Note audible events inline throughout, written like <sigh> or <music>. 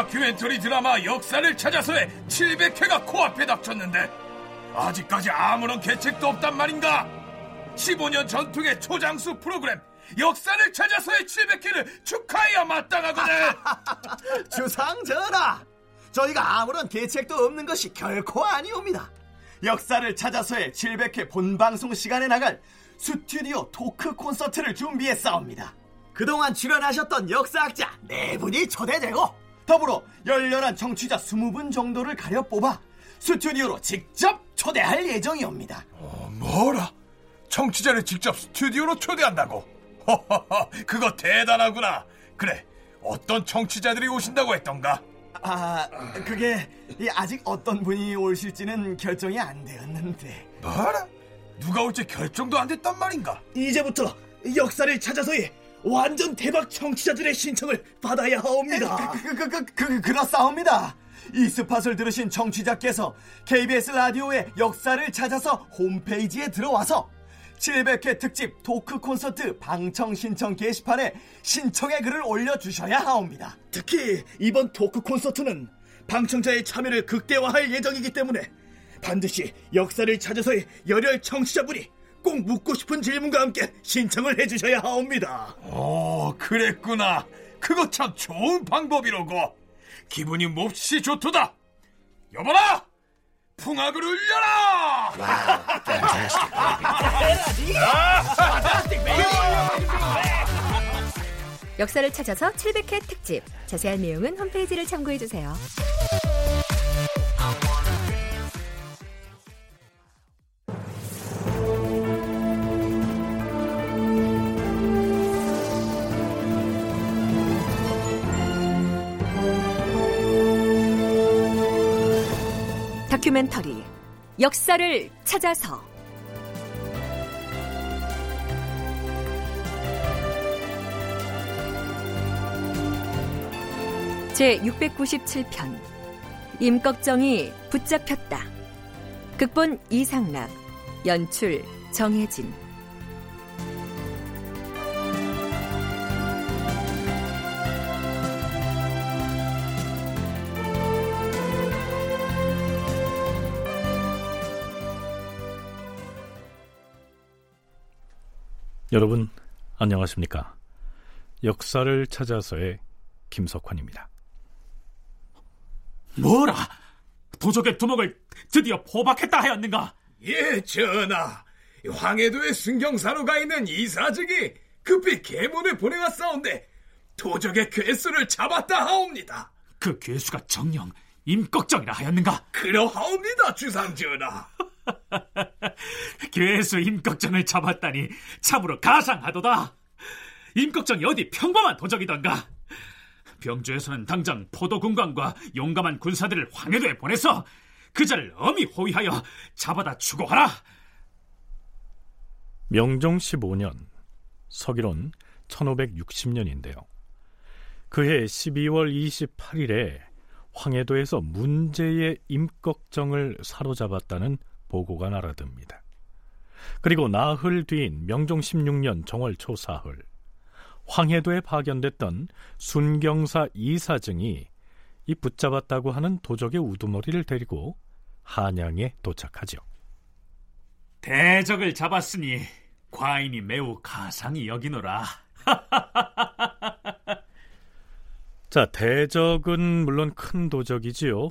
다큐멘터리 드라마 역사를 찾아서의 700회가 코앞에 닥쳤는데 아직까지 아무런 계책도 없단 말인가? 15년 전통의 초장수 프로그램 역사를 찾아서의 700회를 축하해야 마땅하거든. <laughs> 주상 전하, 저희가 아무런 계책도 없는 것이 결코 아니옵니다. 역사를 찾아서의 700회 본방송 시간에 나갈 스튜디오 토크 콘서트를 준비했사옵니다. 그동안 출연하셨던 역사학자 네 분이 초대되고 더불어 열렬한 청취자 20분 정도를 가려 뽑아 스튜디오로 직접 초대할 예정이옵니다. 어, 뭐라? 청취자를 직접 스튜디오로 초대한다고? 허허허, 그거 대단하구나. 그래, 어떤 청취자들이 오신다고 했던가? 아, 그게 아직 어떤 분이 오실지는 결정이 안 되었는데. 뭐라? 누가 올지 결정도 안 됐단 말인가? 이제부터 역사를 찾아서의 완전 대박 청취자들의 신청을 받아야 하옵니다. 그, 그, 그, 그, 그렇사옵니다. 이 스팟을 들으신 청취자께서 KBS 라디오의 역사를 찾아서 홈페이지에 들어와서 700회 특집 토크 콘서트 방청 신청 게시판에 신청의 글을 올려주셔야 하옵니다. 특히 이번 토크 콘서트는 방청자의 참여를 극대화할 예정이기 때문에 반드시 역사를 찾아서의 열혈 청취자분이 꼭 묻고 싶은 질문과 함께 신청을 해주셔야 하옵니다. 오, 그랬구나. 그거 참 좋은 방법이로고. 기분이 몹시 좋도다. 여보라! 풍악을 울려라! 역사를 찾아서 700회 특집. 자세한 내용은 홈페이지를 참고해주세요. 다큐멘터리 역사를 찾아서 제 697편 임꺽정이 붙잡혔다. 극본 이상락 연출 정혜진 여러분 안녕하십니까? 역사를 찾아서의 김석환입니다. 뭐라? 도적의 두목을 드디어 포박했다 하였는가? 예, 전하. 황해도에 순경사로 가 있는 이사직이 급히 계문을 보내왔사온데 도적의 괴수를 잡았다 하옵니다. 그 괴수가 정령 임꺽정이라 하였는가? 그러하옵니다, 주상 전하. <laughs> 괴수 임꺽정을 잡았다니 참으로 가상하도다. 임꺽정이 어디 평범한 도적이던가? 병주에서는 당장 포도군관과 용감한 군사들을 황해도에 보내서 그자를 엄히 호위하여 잡아다 추고하라. 명종 15년, 서기론 1560년인데요. 그해 12월 28일에 황해도에서 문제의 임꺽정을 사로잡았다는 보고가 날아듭니다. 그리고 나흘 뒤인 명종 16년 정월 초사흘, 황해도에 파견됐던 순경사 이사증이 이 붙잡았다고 하는 도적의 우두머리를 데리고 한양에 도착하죠. 대적을 잡았으니 과인이 매우 가상히 여기노라. <laughs> 자, 대적은 물론 큰 도적이지요.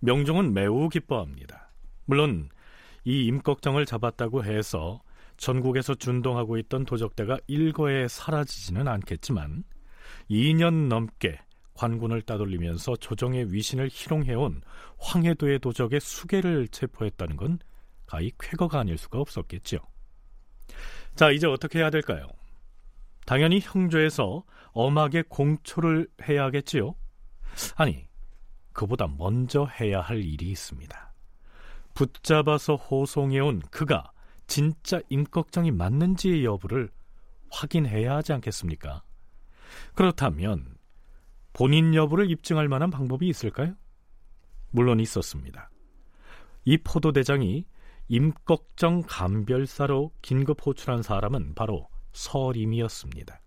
명종은 매우 기뻐합니다. 물론 이 임꺽정을 잡았다고 해서 전국에서 준동하고 있던 도적대가 일거에 사라지지는 않겠지만 2년 넘게 관군을 따돌리면서 조정의 위신을 희롱해온 황해도의 도적의 수계를 체포했다는 건 가히 쾌거가 아닐 수가 없었겠죠. 자, 이제 어떻게 해야 될까요? 당연히 형조에서 엄하게 공초를 해야 하겠지요. 아니, 그보다 먼저 해야 할 일이 있습니다. 붙잡아서 호송해온 그가 진짜 임꺽정이 맞는지의 여부를 확인해야 하지 않겠습니까? 그렇다면 본인 여부를 입증할 만한 방법이 있을까요? 물론 있었습니다. 이 포도대장이 임꺽정 감별사로 긴급 호출한 사람은 바로 서림이었습니다.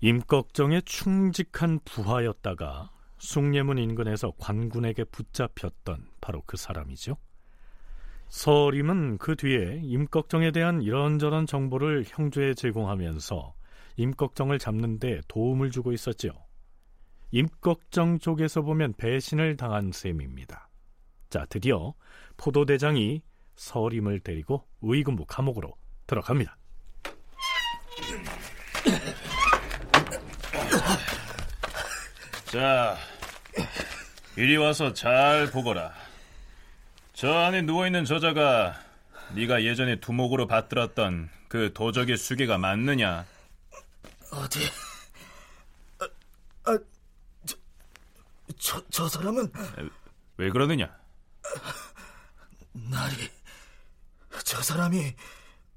임꺽정의 충직한 부하였다가 숭례문 인근에서 관군에게 붙잡혔던 바로 그 사람이죠. 서림은 그 뒤에 임꺽정에 대한 이런저런 정보를 형주에 제공하면서 임꺽정을 잡는 데 도움을 주고 있었죠. 임꺽정 쪽에서 보면 배신을 당한 셈입니다. 자, 드디어 포도대장이 서림을 데리고 의군부 감옥으로 들어갑니다. 자, 이리 와서 잘 보거라. 저 안에 누워있는 저자가 네가 예전에 두목으로 받들었던 그 도적의 수계가 맞느냐? 어디? 아, 아 저, 저, 저 사람은 왜 그러느냐? 나리, 저 사람이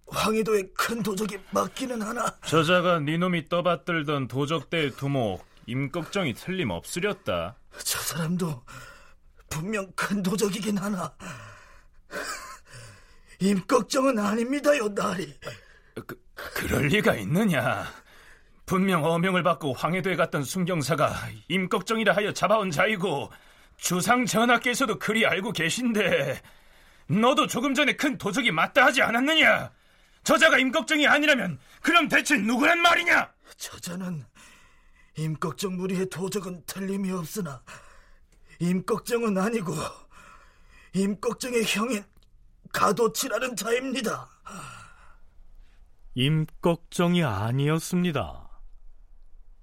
황해도의 큰 도적이 맞기는 하나. 저자가 네 놈이 떠받들던 도적대의 두목 임꺽정이 틀림없으렸다. 저 사람도 분명 큰 도적이긴 하나. 임꺽정은 아닙니다요, 나리. 그, 그럴 리가 있느냐? 분명 어명을 받고 황해도에 갔던 순경사가 임꺽정이라 하여 잡아온 자이고 주상 전하께서도 그리 알고 계신데 너도 조금 전에 큰 도적이 맞다 하지 않았느냐? 저자가 임꺽정이 아니라면 그럼 대체 누구란 말이냐? 저자는 임꺽정 무리의 도적은 틀림이 없으나 임꺽정은 아니고 임꺽정의 형인 가도치라는 자입니다. 임꺽정이 아니었습니다.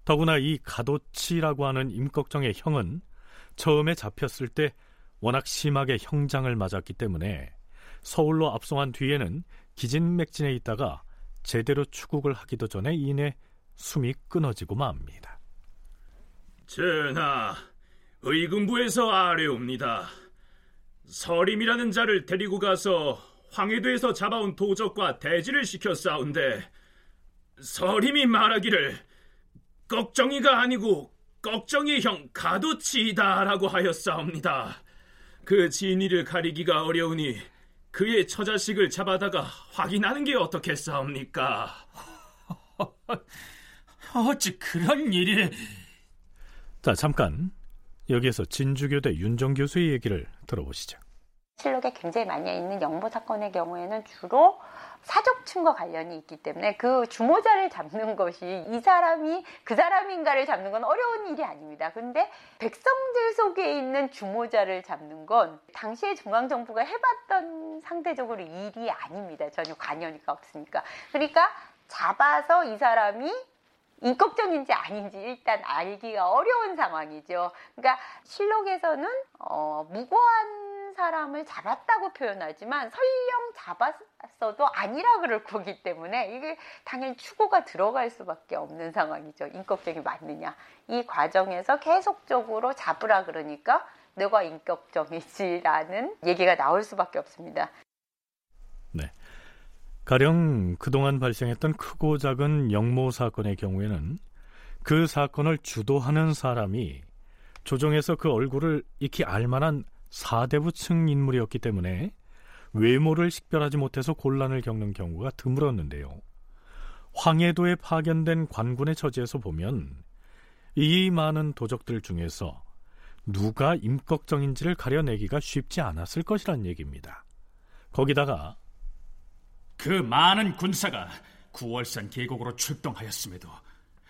더구나 이 가도치라고 하는 임꺽정의 형은 처음에 잡혔을 때 워낙 심하게 형장을 맞았기 때문에 서울로 압송한 뒤에는 기진맥진에 있다가 제대로 추국을 하기도 전에 이내 숨이 끊어지고 맙니다. 전하, 의금부에서 아뢰옵니다. 서림이라는 자를 데리고 가서 황해도에서 잡아온 도적과 대지를 시켜 싸운데 서림이 말하기를 걱정이가 아니고 걱정이 형 가도치이다라고 하였사옵니다. 그 진위를 가리기가 어려우니 그의 처자식을 잡아다가 확인하는 게 어떻겠사옵니까? <laughs> 어찌 그런 일이... 자, 잠깐 여기에서 진주교대 윤정 교수의 얘기를 들어보시죠. 실록에 굉장히 많이 있는 영모 사건의 경우에는 주로 사족층과 관련이 있기 때문에 그 주모자를 잡는 것이 이 사람이 그 사람인가를 잡는 건 어려운 일이 아닙니다. 근데 백성들 속에 있는 주모자를 잡는 건 당시에 중앙정부가 해봤던 상대적으로 일이 아닙니다. 전혀 관여니까 없으니까. 그러니까 잡아서 이 사람이 인격적인지 아닌지 일단 알기가 어려운 상황이죠. 그러니까 실록에서는 어, 무고한 사람을 잡았다고 표현하지만 설령 잡았어도 아니라 그럴 거기 때문에 이게 당연히 추고가 들어갈 수밖에 없는 상황이죠. 인격적이 맞느냐. 이 과정에서 계속적으로 잡으라 그러니까 내가 인격적이지라는 얘기가 나올 수밖에 없습니다. 네. 가령 그동안 발생했던 크고 작은 영모 사건의 경우에는 그 사건을 주도하는 사람이 조정에서 그 얼굴을 익히 알만한 사대부층 인물이었기 때문에 외모를 식별하지 못해서 곤란을 겪는 경우가 드물었는데요. 황해도에 파견된 관군의 처지에서 보면 이 많은 도적들 중에서 누가 임꺽정인지를 가려내기가 쉽지 않았을 것이란 얘기입니다. 거기다가 그 많은 군사가 9월산 계곡으로 출동하였음에도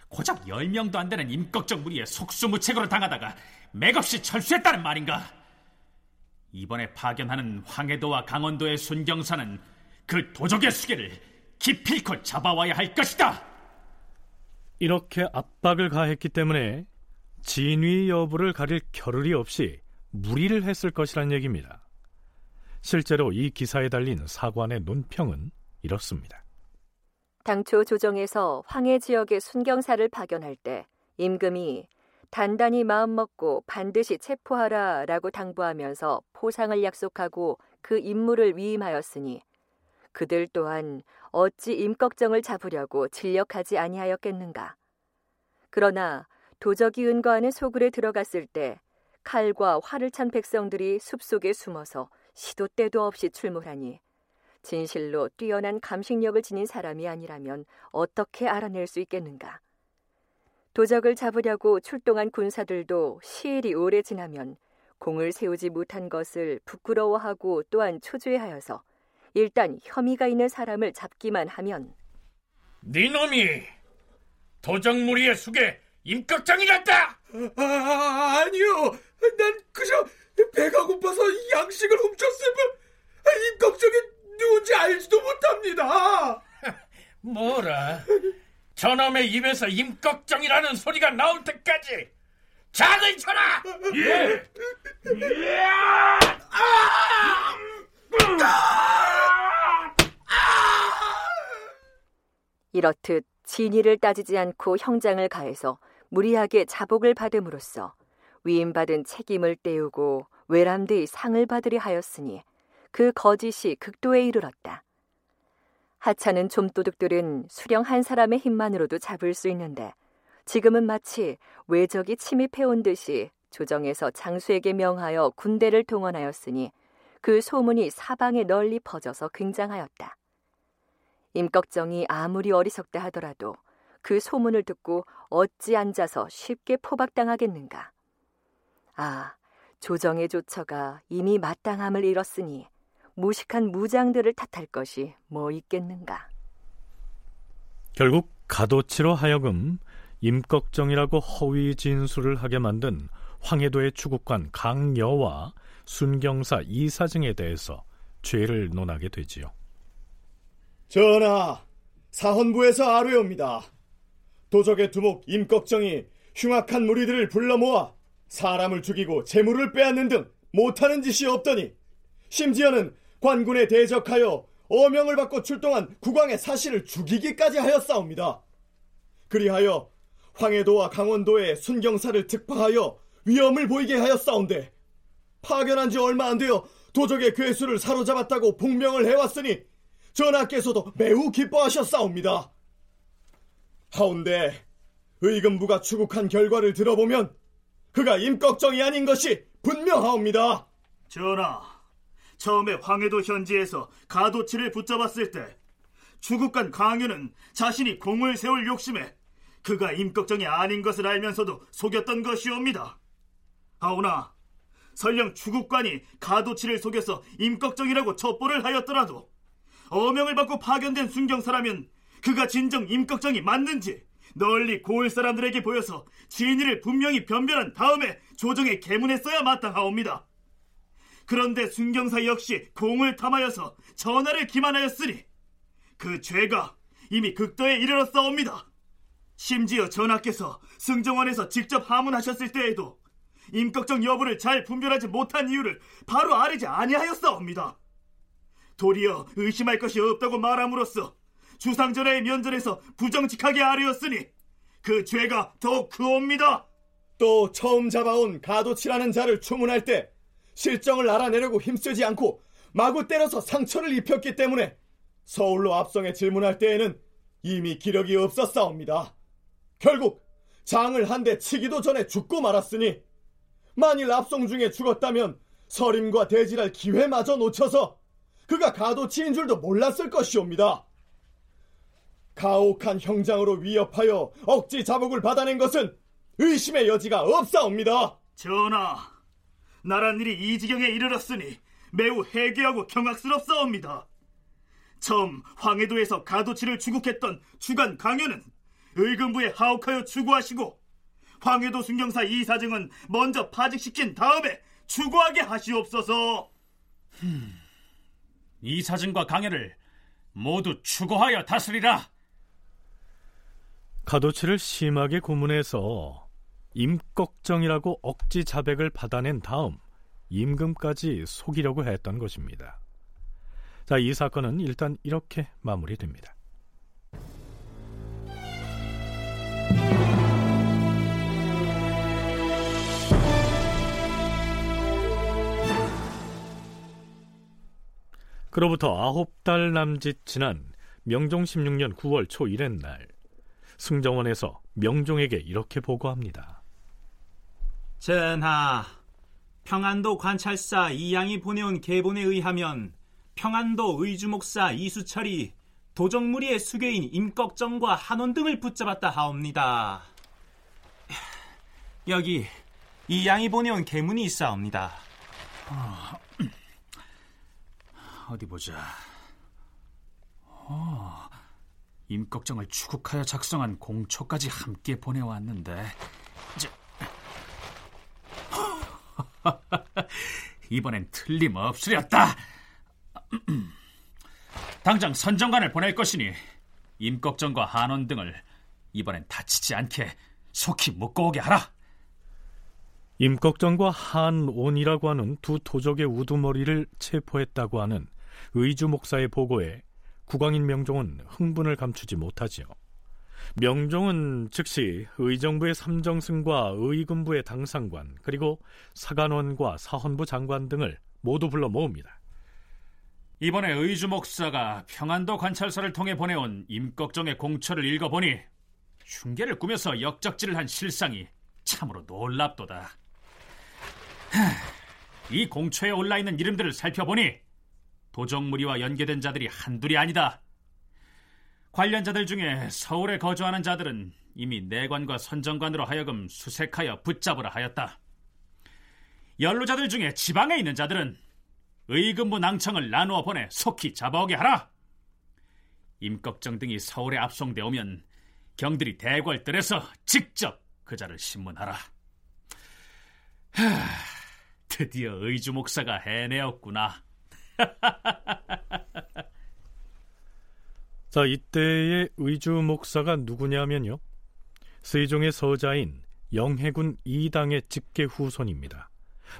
고작 10명도 안 되는 임꺽정 무리에 속수무책으로 당하다가 맥없이 철수했다는 말인가? 이번에 파견하는 황해도와 강원도의 순경사는 그 도적의 수계를 기필코 잡아와야 할 것이다. 이렇게 압박을 가했기 때문에 진위 여부를 가릴 겨를이 없이 무리를 했을 것이란 얘기입니다. 실제로 이 기사에 달린 사관의 논평은 이렇습니다. 당초 조정에서 황해 지역의 순경사를 파견할 때 임금이 단단히 마음먹고 반드시 체포하라 라고 당부하면서 포상을 약속하고 그 임무를 위임하였으니 그들 또한 어찌 임꺽정을 잡으려고 진력하지 아니하였겠는가. 그러나 도적이 은거하는 소굴에 들어갔을 때 칼과 활을 찬 백성들이 숲속에 숨어서 시도 때도 없이 출몰하니 진실로 뛰어난 감식력을 지닌 사람이 아니라면 어떻게 알아낼 수 있겠는가? 도적을 잡으려고 출동한 군사들도 시일이 오래 지나면 공을 세우지 못한 것을 부끄러워하고 또한 초조해하여서 일단 혐의가 있는 사람을 잡기만 하면 네 놈이 도적무리의 숙에 임꺽정이었다! 아, 아니요. 난 그저 배가 고파서 양식을 훔쳤을 뿐 임꺽정이 누군지 알지도 못합니다. <laughs> 뭐라? 저놈의 입에서 임꺽정이라는 소리가 나올 때까지 작을 쳐라! 예! 예! 아! 이렇듯 진위를 따지지 않고 형장을 가해서 무리하게 자복을 받음으로써 위임받은 책임을 떼우고 외람되이 상을 받으려 하였으니 그 거짓이 극도에 이르렀다. 하찮은 좀도둑들은 수령 한 사람의 힘만으로도 잡을 수 있는데 지금은 마치 외적이 침입해온 듯이 조정에서 장수에게 명하여 군대를 동원하였으니 그 소문이 사방에 널리 퍼져서 굉장하였다. 임꺽정이 아무리 어리석다 하더라도 그 소문을 듣고 어찌 앉아서 쉽게 포박당하겠는가. 아, 조정의 조처가 이미 마땅함을 잃었으니 무식한 무장들을 탓할 것이 뭐 있겠는가. 결국 가도치로 하여금 임꺽정이라고 허위 진술을 하게 만든 황해도의 추국관 강여와 순경사 이사증에 대해서 죄를 논하게 되지요. 전하, 사헌부에서 아뢰옵니다. 도적의 두목 임꺽정이 흉악한 무리들을 불러 모아 사람을 죽이고 재물을 빼앗는 등 못하는 짓이 없더니 심지어는 관군에 대적하여 어명을 받고 출동한 국왕의 사실을 죽이기까지 하였사옵니다. 그리하여 황해도와 강원도에 순경사를 특파하여 위험을 보이게 하였사온데 파견한 지 얼마 안 되어 도적의 괴수를 사로잡았다고 복명을 해왔으니 전하께서도 매우 기뻐하셨사옵니다. 하운데 의금부가 추국한 결과를 들어보면 그가 임꺽정이 아닌 것이 분명하옵니다. 전하, 처음에 황해도 현지에서 가도치를 붙잡았을 때 주국간 강유는 자신이 공을 세울 욕심에 그가 임꺽정이 아닌 것을 알면서도 속였던 것이옵니다. 하오나 설령 주국관이 가도치를 속여서 임꺽정이라고 첩보를 하였더라도 어명을 받고 파견된 순경사라면 그가 진정 임꺽정이 맞는지 널리 고을 사람들에게 보여서 진위를 분명히 변별한 다음에 조정에 개문했어야 마땅하옵니다. 그런데 순경사 역시 공을 탐하여서 전하를 기만하였으니 그 죄가 이미 극도에 이르렀사옵니다. 심지어 전하께서 승정원에서 직접 하문하셨을 때에도 임꺽정 여부를 잘 분별하지 못한 이유를 바로 아뢰지 아니하였사옵니다. 도리어 의심할 것이 없다고 말함으로써 주상전하의 면전에서 부정직하게 아뢰었으니 그 죄가 더욱 크옵니다. 또 처음 잡아온 가도치라는 자를 추문할 때 실정을 알아내려고 힘쓰지 않고 마구 때려서 상처를 입혔기 때문에 서울로 압성에 질문할 때에는 이미 기력이 없었사옵니다. 결국 장을 한 대 치기도 전에 죽고 말았으니 만일 압송 중에 죽었다면 서림과 대질할 기회마저 놓쳐서 그가 가도치인 줄도 몰랐을 것이옵니다. 가혹한 형장으로 위협하여 억지 자복을 받아낸 것은 의심의 여지가 없사옵니다. 전하, 나란 일이 이 지경에 이르렀으니 매우 해괴하고 경악스럽사옵니다. 처음 황해도에서 가도치를 추국했던 주간 강연은 의금부에 하옥하여 추구하시고 황해도 순경사 이사증은 먼저 파직시킨 다음에 추구하게 하시옵소서. 이사증과 강연을 모두 추구하여 다스리라. 가도치를 심하게 고문해서 임꺽정이라고 억지 자백을 받아낸 다음 임금까지 속이려고 했던 것입니다. 자, 이 사건은 일단 이렇게 마무리됩니다. 그로부터 아홉 달 남짓 지난 명종 16년 9월 초 1의 날 승정원에서 명종에게 이렇게 보고합니다. 전하, 평안도 관찰사 이양이 보내온 계본에 의하면 평안도 의주목사 이수철이 도적무리의 수괴인 임꺽정과 한원 등을 붙잡았다 하옵니다. 여기 이 양이 보내온 계문이 있사옵니다. 어, 어디 보자. 어, 임꺽정을 추국하여 작성한 공초까지 함께 보내왔는데 이제 <laughs> 이번엔 틀림없으렸다. <clears throat> 당장 선정관을 보낼 것이니 임꺽정과 한원 등을 이번엔 다치지 않게 속히 묶어 오게 하라. 임꺽정과 한온이라고 하는 두 도적의 우두머리를 체포했다고 하는 의주 목사의 보고에 국왕인 명종은 흥분을 감추지 못하지요. 명종은 즉시 의정부의 삼정승과 의금부의 당상관 그리고 사관원과 사헌부 장관 등을 모두 불러 모읍니다. 이번에 의주 목사가 평안도 관찰사를 통해 보내온 임꺽정의 공처를 읽어보니 흉계를 꾸며서 역적질을 한 실상이 참으로 놀랍도다. 이 공초에 올라 있는 이름들을 살펴보니 도적무리와 연계된 자들이 한둘이 아니다. 관련자들 중에 서울에 거주하는 자들은 이미 내관과 선정관으로 하여금 수색하여 붙잡으라 하였다. 연로자들 중에 지방에 있는 자들은 의금부 낭청을 나누어 보내 속히 잡아오게 하라. 임꺽정 등이 서울에 압송되어 오면 경들이 대궐들에서 직접 그 자를 신문하라. 하, 드디어 의주 목사가 해내었구나. <laughs> 자, 이때의 의주 목사가 누구냐면요. 세종의 서자인 영해군 이당의 직계 후손입니다.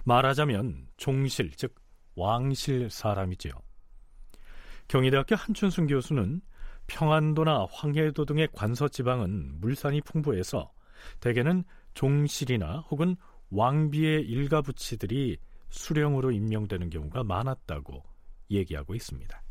말하자면 종실, 즉 왕실 사람이지요. 경희대학교 한춘순 교수는 평안도나 황해도 등의 관서 지방은 물산이 풍부해서 대개는 종실이나 혹은 왕비의 일가 부치들이 수령으로 임명되는 경우가 많았다고 얘기하고 있습니다.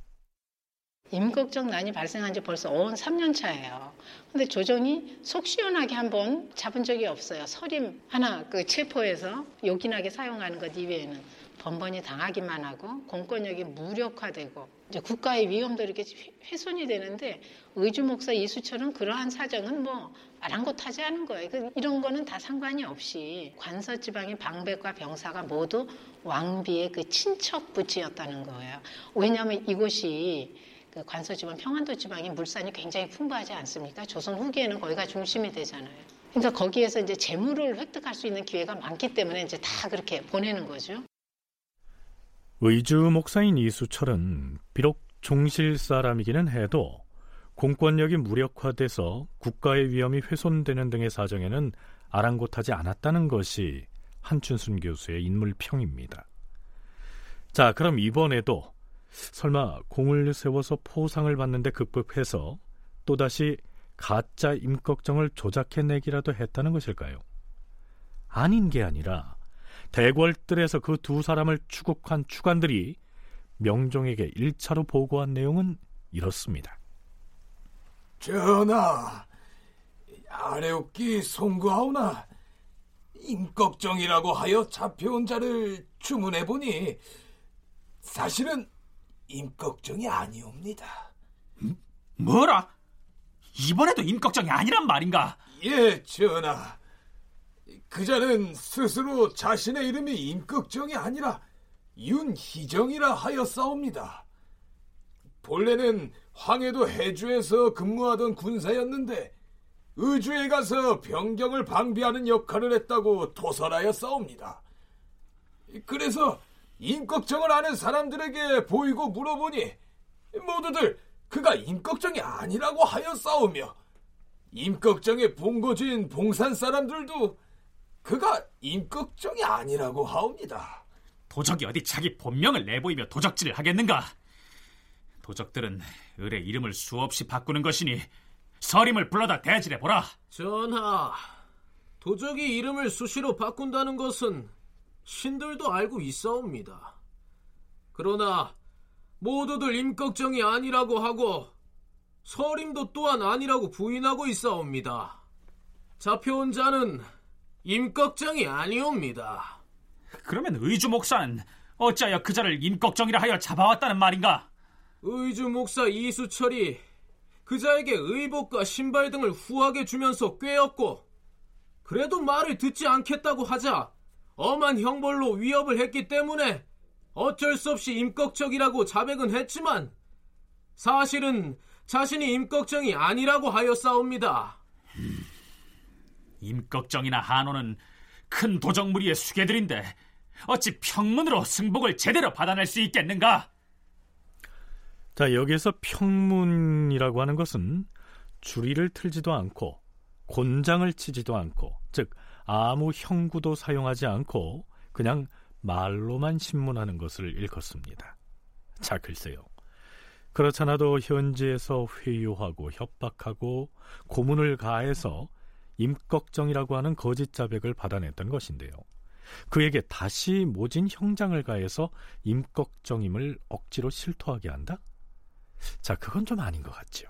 임꺽정 난이 발생한 지 벌써 온 3년 차예요. 근데 조정이 속 시원하게 한번 잡은 적이 없어요. 서림 하나 그 체포해서 요긴하게 사용하는 것 이외에는 번번이 당하기만 하고 공권력이 무력화되고 이제 국가의 위험도 이렇게 훼손이 되는데 의주 목사 이수철은 그러한 사정은 뭐 아랑곳하지 않은 거예요. 그 이런 거는 다 상관이 없이 관서 지방의 방백과 병사가 모두 왕비의 그 친척 부지였다는 거예요. 왜냐하면 이곳이 그 관서 지방 평안도 지방이 물산이 굉장히 풍부하지 않습니까? 조선 후기에는 거기가 중심이 되잖아요. 그러니까 거기에서 이제 재물을 획득할 수 있는 기회가 많기 때문에 이제 다 그렇게 보내는 거죠. 의주 목사인 이수철은 비록 종실 사람이기는 해도 공권력이 무력화돼서 국가의 위험이 훼손되는 등의 사정에는 아랑곳하지 않았다는 것이 한춘순 교수의 인물평입니다. 자, 그럼 이번에도 설마 공을 세워서 포상을 받는데 급급해서 또다시 가짜 임꺽정을 조작해내기라도 했다는 것일까요? 아닌 게 아니라 대궐들에서 그 두 사람을 추국한 추관들이 명종에게 1차로 보고한 내용은 이렇습니다. 전하, 아래옵기 송구하오나 임꺽정이라고 하여 잡혀온 자를 주문해보니 사실은 임꺽정이 아니옵니다. 뭐라? 이번에도 임꺽정이 아니란 말인가? 예, 전하. 그 자는 스스로 자신의 이름이 임꺽정이 아니라 윤희정이라 하였사옵니다. 본래는 황해도 해주에서 근무하던 군사였는데 의주에 가서 병경을 방비하는 역할을 했다고 도설하였사옵니다. 그래서 임꺽정을 아는 사람들에게 보이고 물어보니 모두들 그가 임꺽정이 아니라고 하였사오며 임꺽정의 본거지인 봉산 사람들도 그가 임꺽정이 아니라고 하옵니다. 도적이 어디 자기 본명을 내보이며 도적질을 하겠는가? 도적들은 을의 이름을 수없이 바꾸는 것이니 서림을 불러다 대질해 보라. 전하, 도적이 이름을 수시로 바꾼다는 것은 신들도 알고 있사옵니다. 그러나 모두들 임꺽정이 아니라고 하고 서림도 또한 아니라고 부인하고 있사옵니다. 잡혀온 자는 임꺽정이 아니옵니다. 그러면 의주 목사는 어찌하여 그 자를 임꺽정이라 하여 잡아왔다는 말인가? 의주 목사 이수철이 그 자에게 의복과 신발 등을 후하게 주면서 꿰었고 그래도 말을 듣지 않겠다고 하자 엄한 형벌로 위협을 했기 때문에 어쩔 수 없이 임꺽정이라고 자백은 했지만 사실은 자신이 임꺽정이 아니라고 하였사옵니다. 임꺽정이나 한호는 큰 도적무리의 수괴들인데 어찌 평문으로 승복을 제대로 받아낼 수 있겠는가? 자, 여기에서 평문이라고 하는 것은 주리를 틀지도 않고 곤장을 치지도 않고 즉 아무 형구도 사용하지 않고 그냥 말로만 신문하는 것을 일컫습니다. 자, 글쎄요. 그렇잖아도 현지에서 회유하고 협박하고 고문을 가해서 임꺽정이라고 하는 거짓 자백을 받아냈던 것인데요. 그에게 다시 모진 형장을 가해서 임꺽정임을 억지로 실토하게 한다? 자, 그건 좀 아닌 것 같지요.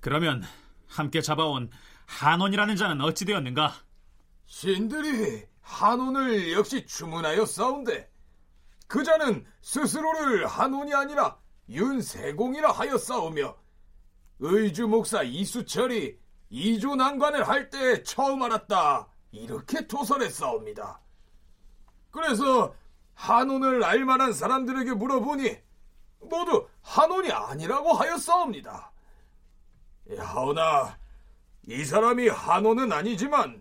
그러면 함께 잡아온 한원이라는 자는 어찌 되었는가? 신들이 한원을 역시 주문하여 싸운데 그 자는 스스로를 한원이 아니라 윤세공이라 하여 싸우며 의주 목사 이수철이 이조 난관을 할 때 처음 알았다 이렇게 토설했사옵니다. 그래서 한원을 알만한 사람들에게 물어보니 모두 한원이 아니라고 하였사옵니다. 하오나 이 사람이 한원은 아니지만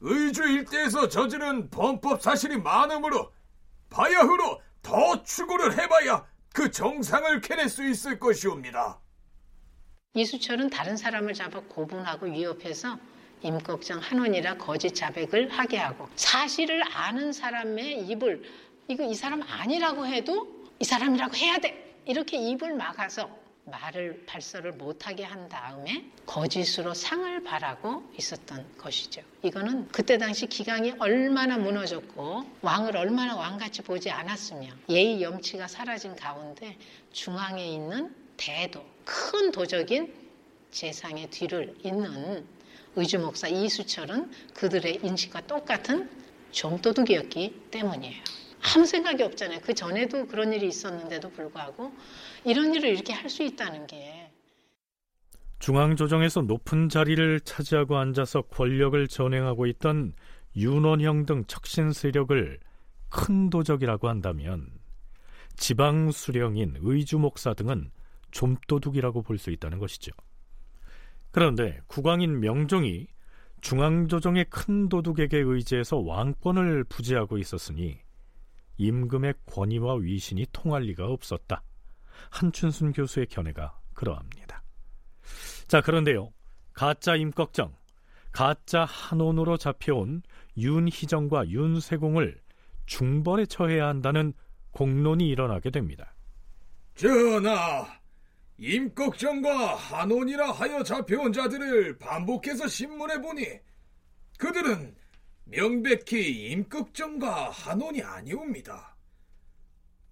의주 일대에서 저지른 범법 사실이 많으므로 바야흐로 더 추구를 해봐야 그 정상을 캐낼 수 있을 것이옵니다. 이수철은 다른 사람을 잡아 고분하고 위협해서 임꺽정 한원이라 거짓 자백을 하게 하고 사실을 아는 사람의 입을 이거 이 사람 아니라고 해도 이 사람이라고 해야 돼 이렇게 입을 막아서 말을 발설을 못하게 한 다음에 거짓으로 상을 바라고 있었던 것이죠. 이거는 그때 당시 기강이 얼마나 무너졌고 왕을 얼마나 왕같이 보지 않았으며 예의 염치가 사라진 가운데 중앙에 있는 대도 큰 도적인 재상의 뒤를 잇는 의주 목사 이수철은 그들의 인식과 똑같은 좀도둑이었기 때문이에요. 아무 생각이 없잖아요. 그 전에도 그런 일이 있었는데도 불구하고 이런 일을 이렇게 할 수 있다는 게 중앙조정에서 높은 자리를 차지하고 앉아서 권력을 전행하고 있던 윤원형 등 척신 세력을 큰 도적이라고 한다면 지방 수령인 의주 목사 등은 좀도둑이라고 볼 수 있다는 것이죠. 그런데 국왕인 명종이 중앙조정의 큰 도둑에게 의지해서 왕권을 부지하고 있었으니 임금의 권위와 위신이 통할 리가 없었다. 한춘순 교수의 견해가 그러합니다. 자, 그런데요. 가짜 임꺽정, 가짜 한온으로 잡혀온 윤희정과 윤세공을 중벌에 처해야 한다는 공론이 일어나게 됩니다. 전하, 임꺽정과 한온이라 하여 잡혀온 자들을 반복해서 신문해 보니 그들은 명백히 임꺽정과 한온이 아니옵니다.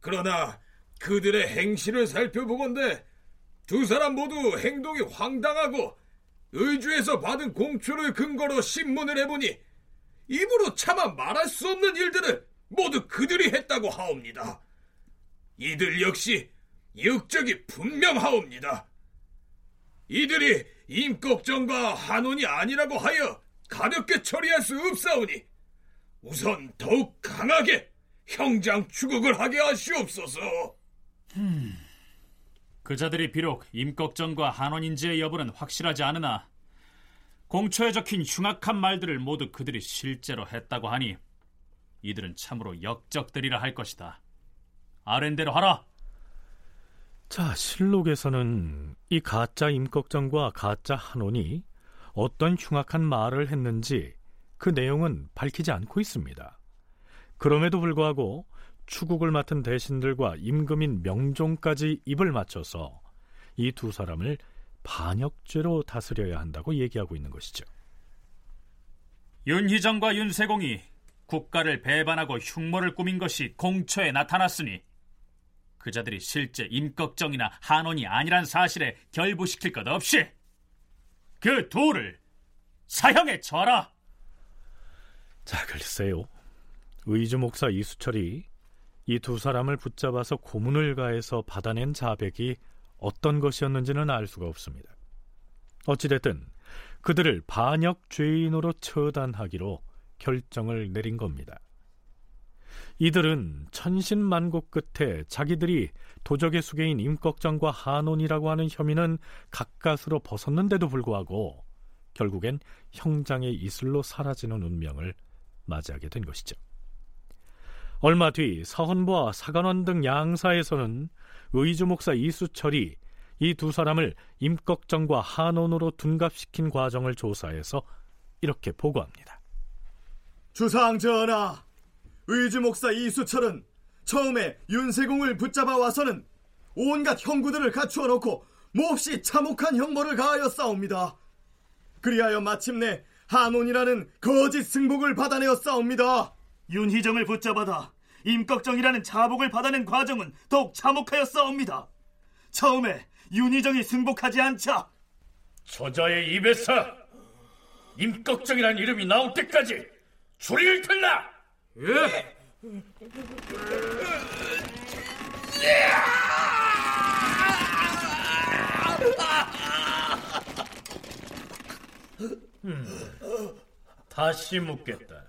그러나 그들의 행실을 살펴보건대 두 사람 모두 행동이 황당하고 의주에서 받은 공초를 근거로 신문을 해보니 입으로 차마 말할 수 없는 일들을 모두 그들이 했다고 하옵니다. 이들 역시 역적이 분명하옵니다. 이들이 임꺽정과 한온이 아니라고 하여 가볍게 처리할 수 없사오니 우선 더욱 강하게 형장 추국을 하게 하시옵소서. 음, 그자들이 비록 임꺽정과 한원인지의 여부는 확실하지 않으나 공초에 적힌 흉악한 말들을 모두 그들이 실제로 했다고 하니 이들은 참으로 역적들이라 할 것이다. 아랜대로 하라. 자, 실록에서는 이 가짜 임꺽정과 가짜 한원이 어떤 흉악한 말을 했는지 그 내용은 밝히지 않고 있습니다. 그럼에도 불구하고 추국을 맡은 대신들과 임금인 명종까지 입을 맞춰서 이 두 사람을 반역죄로 다스려야 한다고 얘기하고 있는 것이죠. 윤희정과 윤세공이 국가를 배반하고 흉모를 꾸민 것이 공처에 나타났으니 그자들이 실제 임꺽정이나 한원이 아니란 사실에 결부시킬 것 없이 그 둘을 사형에 처하라. 자, 글쎄요. 의주 목사 이수철이 이 두 사람을 붙잡아서 고문을 가해서 받아낸 자백이 어떤 것이었는지는 알 수가 없습니다. 어찌됐든 그들을 반역 죄인으로 처단하기로 결정을 내린 겁니다. 이들은 천신만고 끝에 자기들이 도적의 수계인 임꺽정과 한온이라고 하는 혐의는 가까스로 벗었는데도 불구하고 결국엔 형장의 이슬로 사라지는 운명을 맞이하게 된 것이죠. 얼마 뒤 서헌부와 사관원 등 양사에서는 의주 목사 이수철이 이 두 사람을 임꺽정과 한온으로 둔갑시킨 과정을 조사해서 이렇게 보고합니다. 주상 전하, 의주 목사 이수철은 처음에 윤세공을 붙잡아 와서는 온갖 형구들을 갖추어 놓고 몹시 참혹한 형벌을 가하였사옵니다. 그리하여 마침내 한온이라는 거짓 승복을 받아내었사옵니다. 윤희정을 붙잡아다 임꺽정이라는 자복을 받아낸 과정은 더욱 참혹하였사옵니다. 처음에 윤희정이 승복하지 않자 저자의 입에서 임꺽정이라는 이름이 나올 때까지 줄이를 틀라! 예! 음, 다시 묻겠다.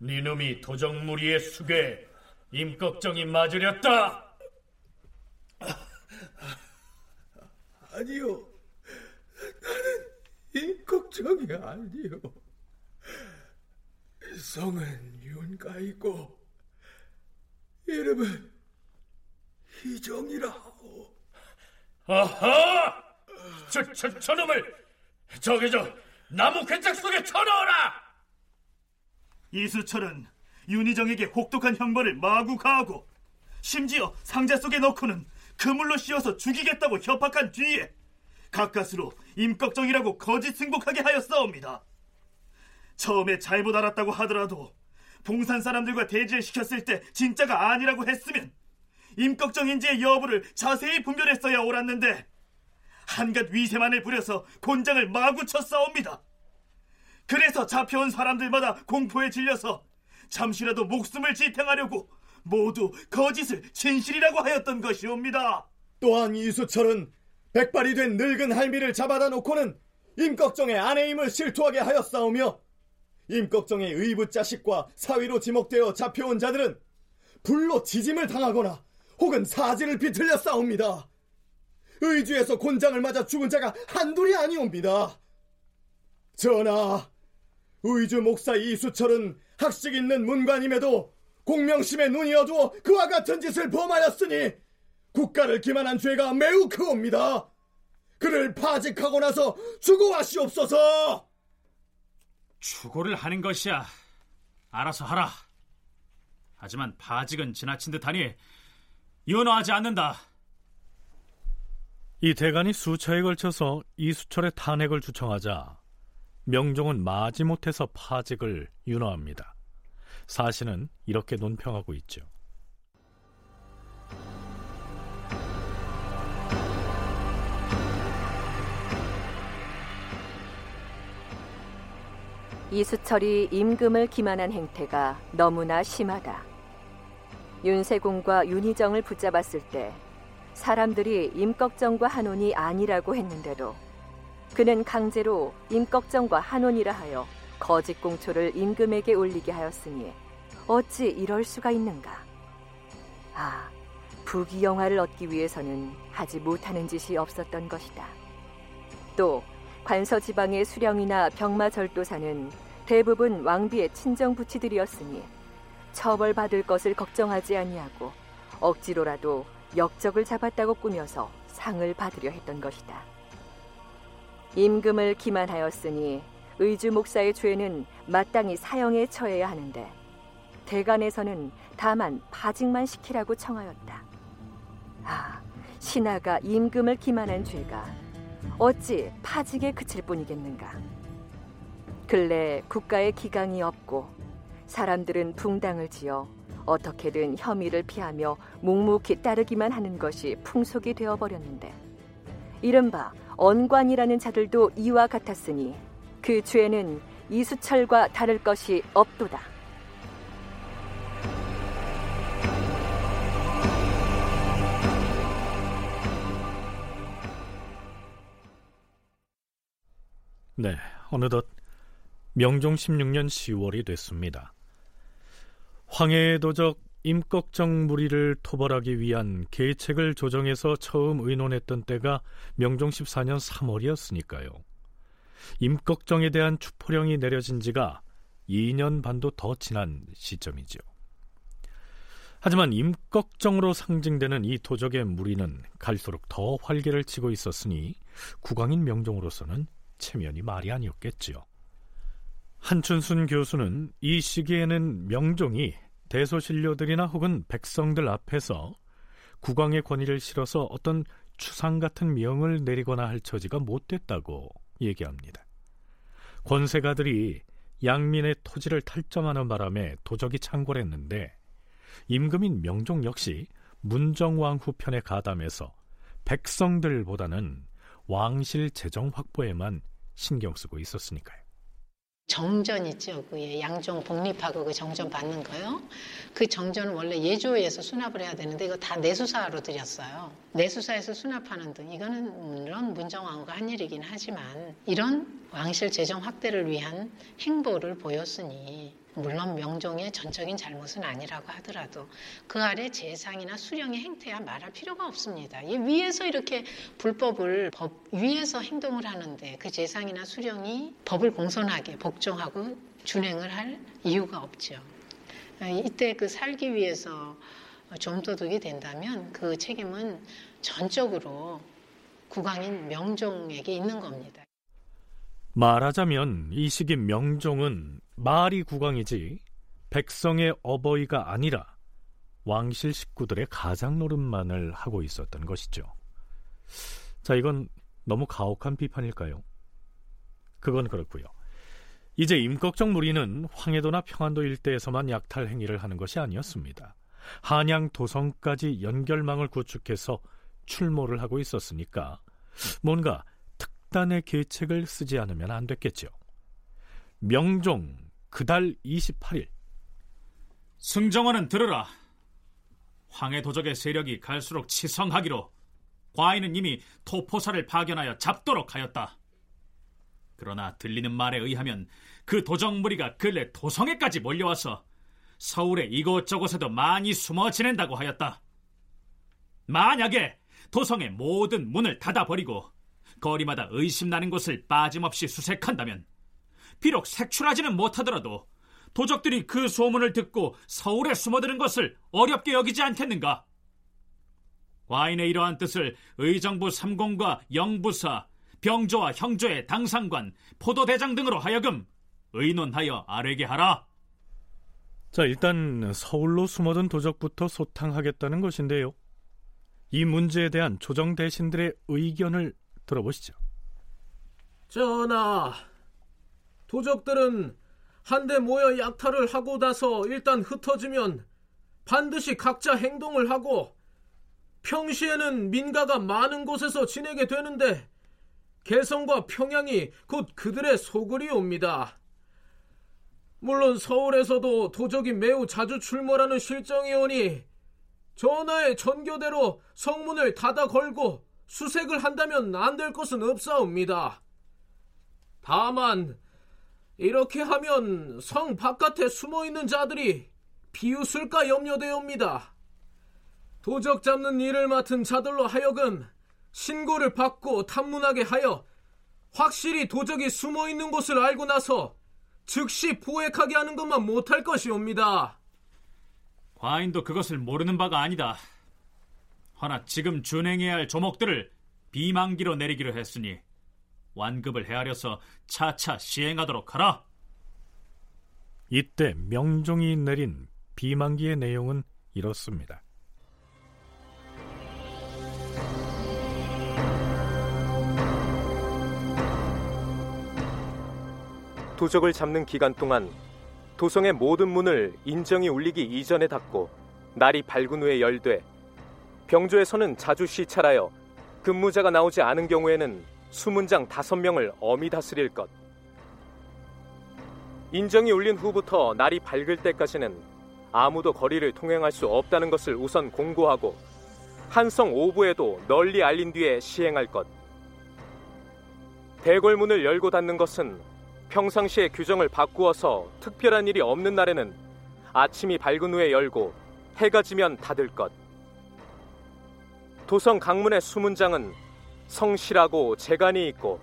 니놈이 도적무리의 수괴 임꺽정이 맞으렸다. 아니요. 나는 임꺽정이 아니요. 성은 윤가이고 이름은 희정이라오. 아하! 저, 저, 저놈을 저기 저 나무 괴짝 속에 쳐넣어라! 이수철은 윤희정에게 혹독한 형벌을 마구 가하고 심지어 상자 속에 넣고는 그물로 씌워서 죽이겠다고 협박한 뒤에 가까스로 임꺽정이라고 거짓 승복하게 하였사옵니다. 처음에 잘못 알았다고 하더라도 봉산 사람들과 대지를 시켰을 때 진짜가 아니라고 했으면 임꺽정인지의 여부를 자세히 분별했어야 옳았는데 한갓 위세만을 부려서 곤장을 마구 쳤사옵니다. 그래서 잡혀온 사람들마다 공포에 질려서 잠시라도 목숨을 지탱하려고 모두 거짓을 진실이라고 하였던 것이옵니다. 또한 이수철은 백발이 된 늙은 할미를 잡아다 놓고는 임꺽정의 아내임을 실토하게 하였사오며 임꺽정의 의붓 자식과 사위로 지목되어 잡혀온 자들은 불로 지짐을 당하거나 혹은 사지를 비틀려 싸웁니다. 의주에서 곤장을 맞아 죽은 자가 한둘이 아니옵니다. 전하, 의주 목사 이수철은 학식 있는 문관임에도 공명심에 눈이 어두워 그와 같은 짓을 범하였으니 국가를 기만한 죄가 매우 크옵니다. 그를 파직하고 나서 죽어하시옵소서. 추고를 하는 것이야. 알아서 하라. 하지만 파직은 지나친 듯하니 연호하지 않는다. 이 대간이 수차에 걸쳐서 이수철의 탄핵을 주청하자 명종은 마지못해서 파직을 윤호합니다. 사실은 이렇게 논평하고 있죠. 이수철이 임금을 기만한 행태가 너무나 심하다. 윤세공과 윤희정을 붙잡았을 때 사람들이 임꺽정과 한온이 아니라고 했는데도 그는 강제로 임꺽정과 한온이라 하여 거짓 공초를 임금에게 올리게 하였으니 어찌 이럴 수가 있는가? 아, 부귀영화를 얻기 위해서는 하지 못하는 짓이 없었던 것이다. 또 관서 지방의 수령이나 병마 절도사는 대부분 왕비의 친정 부치들이었으니 처벌받을 것을 걱정하지 아니하고 억지로라도 역적을 잡았다고 꾸며서 상을 받으려 했던 것이다. 임금을 기만하였으니 의주 목사의 죄는 마땅히 사형에 처해야 하는데 대간에서는 다만 파직만 시키라고 청하였다. 아, 신하가 임금을 기만한 죄가 어찌 파직에 그칠 뿐이겠는가? 근래 국가의 기강이 없고 사람들은 붕당을 지어 어떻게든 혐의를 피하며 묵묵히 따르기만 하는 것이 풍속이 되어버렸는데 이른바 언관이라는 자들도 이와 같았으니 그 죄는 이수철과 다를 것이 없도다. 네, 어느덧 명종 16년 10월이 됐습니다. 황해의 도적 임꺽정 무리를 토벌하기 위한 계책을 조정해서 처음 의논했던 때가 명종 14년 3월이었으니까요. 임꺽정에 대한 추포령이 내려진 지가 2년 반도 더 지난 시점이죠. 하지만 임꺽정으로 상징되는 이 도적의 무리는 갈수록 더 활개를 치고 있었으니 국왕인 명종으로서는 체면이 말이 아니었겠지요. 한춘순 교수는 이 시기에는 명종이 대소신료들이나 혹은 백성들 앞에서 국왕의 권위를 실어서 어떤 추상 같은 명을 내리거나 할 처지가 못 됐다고 얘기합니다. 권세가들이 양민의 토지를 탈점하는 바람에 도적이 창궐했는데 임금인 명종 역시 문정왕 후 편에 가담해서 백성들보다는 왕실 재정 확보에만 신경 쓰고 있었으니까요. 정전 있죠. 그 양종 복립하고 그 정전 받는 거요. 그 정전은 원래 예조에서 수납을 해야 되는데 이거 다 내수사로 드렸어요. 내수사에서 수납하는 등 이거는 물론 문정왕후가 한 일이긴 하지만 이런 왕실 재정 확대를 위한 행보를 보였으니 물론 명종의 전적인 잘못은 아니라고 하더라도 그 아래 재상이나 수령의 행태야 말할 필요가 없습니다. 이 위에서 이렇게 불법을 법 위에서 행동을 하는데 그 재상이나 수령이 법을 공손하게 복종하고 준행을 할 이유가 없죠. 이때 그 살기 위해서 좀도둑이 된다면 그 책임은 전적으로 국왕인 명종에게 있는 겁니다. 말하자면 이 시기 명종은 말이 국왕이지 백성의 어버이가 아니라 왕실 식구들의 가장 노릇만을 하고 있었던 것이죠. 자, 이건 너무 가혹한 비판일까요? 그건 그렇고요. 이제 임꺽정 무리는 황해도나 평안도 일대에서만 약탈 행위를 하는 것이 아니었습니다. 한양 도성까지 연결망을 구축해서 출몰을 하고 있었으니까 뭔가 특단의 계책을 쓰지 않으면 안 됐겠죠. 명종 그달 28일 승정원은 들으라. 황해 도적의 세력이 갈수록 치성하기로 과인은 이미 토포사를 파견하여 잡도록 하였다. 그러나 들리는 말에 의하면 그 도적 무리가 근래 도성에까지 몰려와서 서울의 이곳저곳에도 많이 숨어 지낸다고 하였다. 만약에 도성의 모든 문을 닫아버리고 거리마다 의심나는 곳을 빠짐없이 수색한다면 비록 색출하지는 못하더라도 도적들이 그 소문을 듣고 서울에 숨어드는 것을 어렵게 여기지 않겠는가? 와인의 이러한 뜻을 의정부 삼공과 영부사, 병조와 형조의 당상관, 포도대장 등으로 하여금 의논하여 아뢰게 하라. 자, 일단 서울로 숨어든 도적부터 소탕하겠다는 것인데요. 이 문제에 대한 조정 대신들의 의견을 들어보시죠. 전하, 도적들은 한데 모여 약탈을 하고 나서 일단 흩어지면 반드시 각자 행동을 하고 평시에는 민가가 많은 곳에서 지내게 되는데 개성과 평양이 곧 그들의 소굴이 옵니다. 물론 서울에서도 도적이 매우 자주 출몰하는 실정이 오니 전하의 전교대로 성문을 닫아 걸고 수색을 한다면 안 될 것은 없사옵니다. 다만 이렇게 하면 성 바깥에 숨어 있는 자들이 비웃을까 염려되옵니다. 도적 잡는 일을 맡은 자들로 하여금 신고를 받고 탐문하게 하여 확실히 도적이 숨어 있는 곳을 알고 나서 즉시 포획하게 하는 것만 못할 것이옵니다. 과인도 그것을 모르는 바가 아니다. 허나 지금 준행해야 할 조목들을 비만기로 내리기로 했으니 완급을 헤아려서 차차 시행하도록 하라. 이때 명종이 내린 비만기의 내용은 이렇습니다. 도적을 잡는 기간 동안 도성의 모든 문을 인정이 울리기 이전에 닫고 날이 밝은 후에 열되 병조에서는 자주 시찰하여 근무자가 나오지 않은 경우에는 수문장 다섯 명을 엄히 다스릴 것. 인정이 울린 후부터 날이 밝을 때까지는 아무도 거리를 통행할 수 없다는 것을 우선 공고하고 한성 오부에도 널리 알린 뒤에 시행할 것. 대궐문을 열고 닫는 것은 평상시의 규정을 바꾸어서 특별한 일이 없는 날에는 아침이 밝은 후에 열고 해가 지면 닫을 것. 도성 강문의 수문장은 성실하고 재간이 있고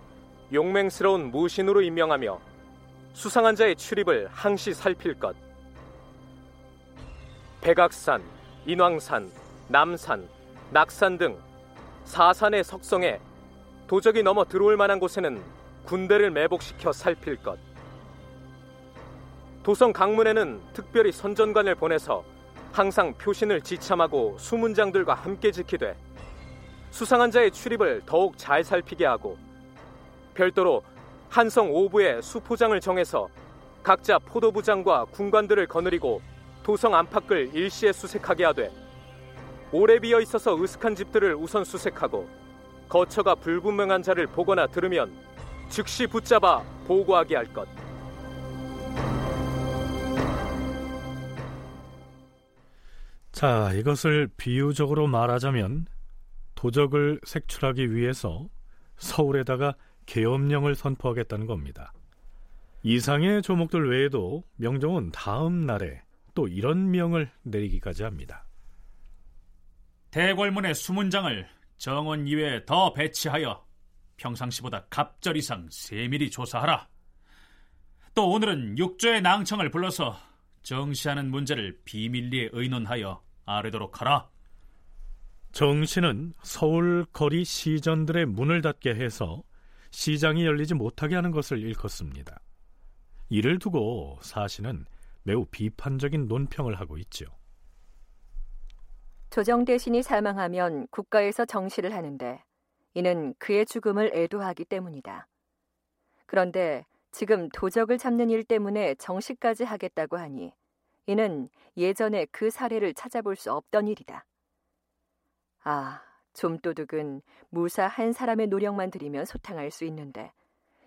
용맹스러운 무신으로 임명하며 수상한 자의 출입을 항시 살필 것. 백악산, 인왕산, 남산, 낙산 등 사산의 석성에 도적이 넘어 들어올 만한 곳에는 군대를 매복시켜 살필 것. 도성 강문에는 특별히 선전관을 보내서 항상 표신을 지참하고 수문장들과 함께 지키되 수상한 자의 출입을 더욱 잘 살피게 하고 별도로 한성 오부의 수포장을 정해서 각자 포도부장과 군관들을 거느리고 도성 안팎을 일시에 수색하게 하되 오래 비어 있어서 으슥한 집들을 우선 수색하고 거처가 불분명한 자를 보거나 들으면 즉시 붙잡아 보고하게 할 것. 자, 이것을 비유적으로 말하자면 도적을 색출하기 위해서 서울에다가 계엄령을 선포하겠다는 겁니다. 이상의 조목들 외에도 명종은 다음 날에 또 이런 명을 내리기까지 합니다. 대궐문의 수문장을 정원 이외에 더 배치하여 평상시보다 갑절 이상 세밀히 조사하라. 또 오늘은 육조의 낭청을 불러서 정시하는 문제를 비밀리에 의논하여 아뢰도록 하라. 정시는 서울 거리 시전들의 문을 닫게 해서 시장이 열리지 못하게 하는 것을 일컫습니다. 이를 두고 사신은 매우 비판적인 논평을 하고 있죠. 조정 대신이 사망하면 국가에서 정시를 하는데 이는 그의 죽음을 애도하기 때문이다. 그런데 지금 도적을 잡는 일 때문에 정시까지 하겠다고 하니 이는 예전에 그 사례를 찾아볼 수 없던 일이다. 아, 좀도둑은 무사 한 사람의 노력만 들이면 소탕할 수 있는데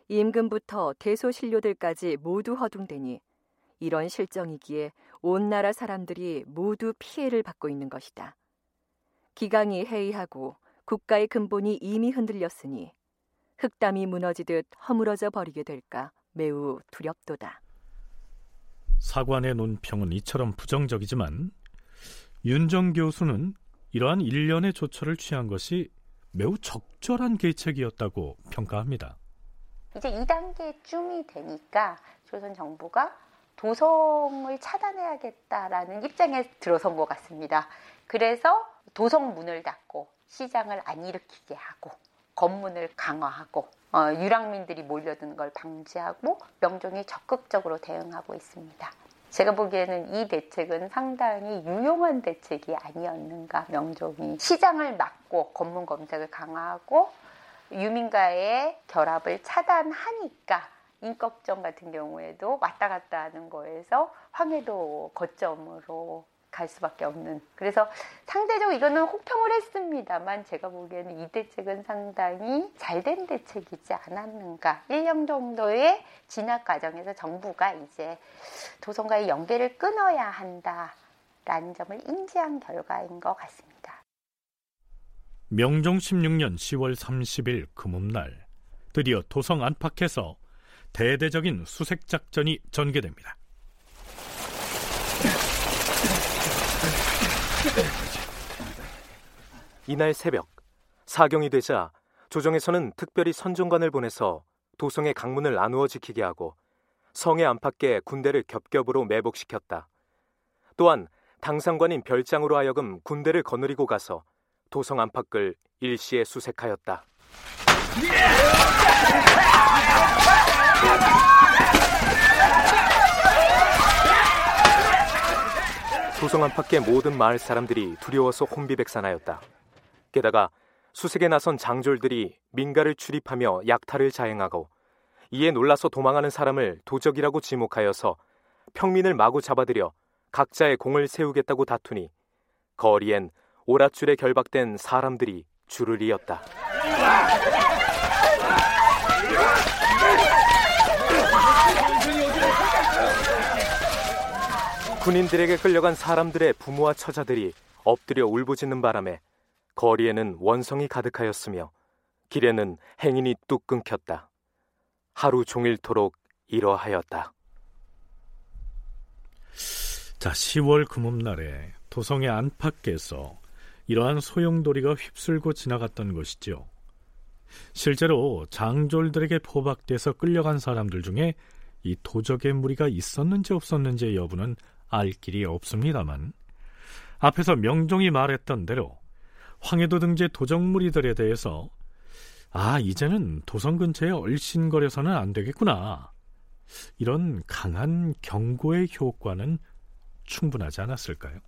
임금부터 대소신료들까지 모두 허둥대니 이런 실정이기에 온 나라 사람들이 모두 피해를 받고 있는 것이다. 기강이 해이하고 국가의 근본이 이미 흔들렸으니 흙담이 무너지듯 허물어져 버리게 될까 매우 두렵도다. 사관의 논평은 이처럼 부정적이지만 윤정 교수는 이러한 일련의 조처를 취한 것이 매우 적절한 계책이었다고 평가합니다. 이제 2단계쯤이 되니까 조선 정부가 도성을 차단해야겠다라는 입장에 들어선 것 같습니다. 그래서 도성 문을 닫고 시장을 안 일으키게 하고 검문을 강화하고 어, 유랑민들이 몰려드는 걸 방지하고 명종이 적극적으로 대응하고 있습니다. 제가 보기에는 이 대책은 상당히 유용한 대책이 아니었는가 명종이 시장을 막고 검문 검색을 강화하고 유민과의 결합을 차단하니까 인걱정 같은 경우에도 왔다 갔다 하는 거에서 황해도 거점으로 갈 수밖에 없는. 그래서 상대적으로 이거는 혹평을 했습니다만 제가 보기에는 이 대책은 상당히 잘 된 대책이지 않았는가. 1년 정도의 진학 과정에서 정부가 이제 도성과의 연계를 끊어야 한다라는 점을 인지한 결과인 것 같습니다. 명종 16년 10월 30일 금음날 드디어 도성 안팎에서 대대적인 수색 작전이 전개됩니다. 이날 새벽 사경이 되자 조정에서는 특별히 선종관을 보내서 도성의 강문을 나누어 지키게 하고 성의 안팎에 군대를 겹겹으로 매복시켰다. 또한 당상관인 별장으로 하여금 군대를 거느리고 가서 도성 안팎을 일시에 수색하였다. 도성 안팎의 모든 마을 사람들이 두려워서 혼비백산하였다. 게다가 수색에 나선 장졸들이 민가를 출입하며 약탈을 자행하고 이에 놀라서 도망하는 사람을 도적이라고 지목하여서 평민을 마구 잡아들여 각자의 공을 세우겠다고 다투니 거리엔 오랏줄에 결박된 사람들이 줄을 이었다. 군인들에게 끌려간 사람들의 부모와 처자들이 엎드려 울부짖는 바람에 거리에는 원성이 가득하였으며 길에는 행인이 뚝 끊겼다. 하루 종일토록 이러하였다. 자, 10월 금음날에 도성의 안팎에서 이러한 소용돌이가 휩쓸고 지나갔던 것이죠. 실제로 장졸들에게 포박돼서 끌려간 사람들 중에 이 도적의 무리가 있었는지 없었는지의 여부는 알 길이 없습니다만 앞에서 명종이 말했던 대로 황해도 등지 도적무리들에 대해서 아 이제는 도성 근처에 얼씬거려서는 안 되겠구나 이런 강한 경고의 효과는 충분하지 않았을까요?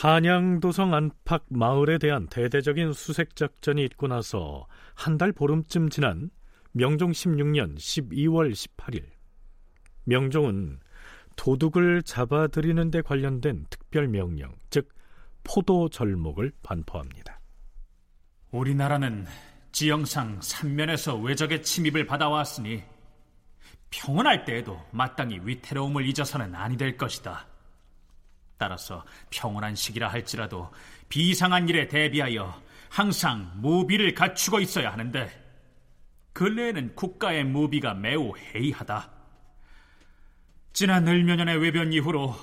한양도성 안팎 마을에 대한 대대적인 수색 작전이 있고 나서 한 달 보름쯤 지난 명종 16년 12월 18일 명종은 도둑을 잡아들이는 데 관련된 특별 명령, 즉 포도 절목을 반포합니다. 우리나라는 지형상 삼면에서 외적의 침입을 받아왔으니 평온할 때에도 마땅히 위태로움을 잊어서는 아니 될 것이다. 따라서 평온한 시기라 할지라도 비상한 일에 대비하여 항상 무비를 갖추고 있어야 하는데 근래에는 국가의 무비가 매우 해이하다. 지난 을묘년의 외변 이후로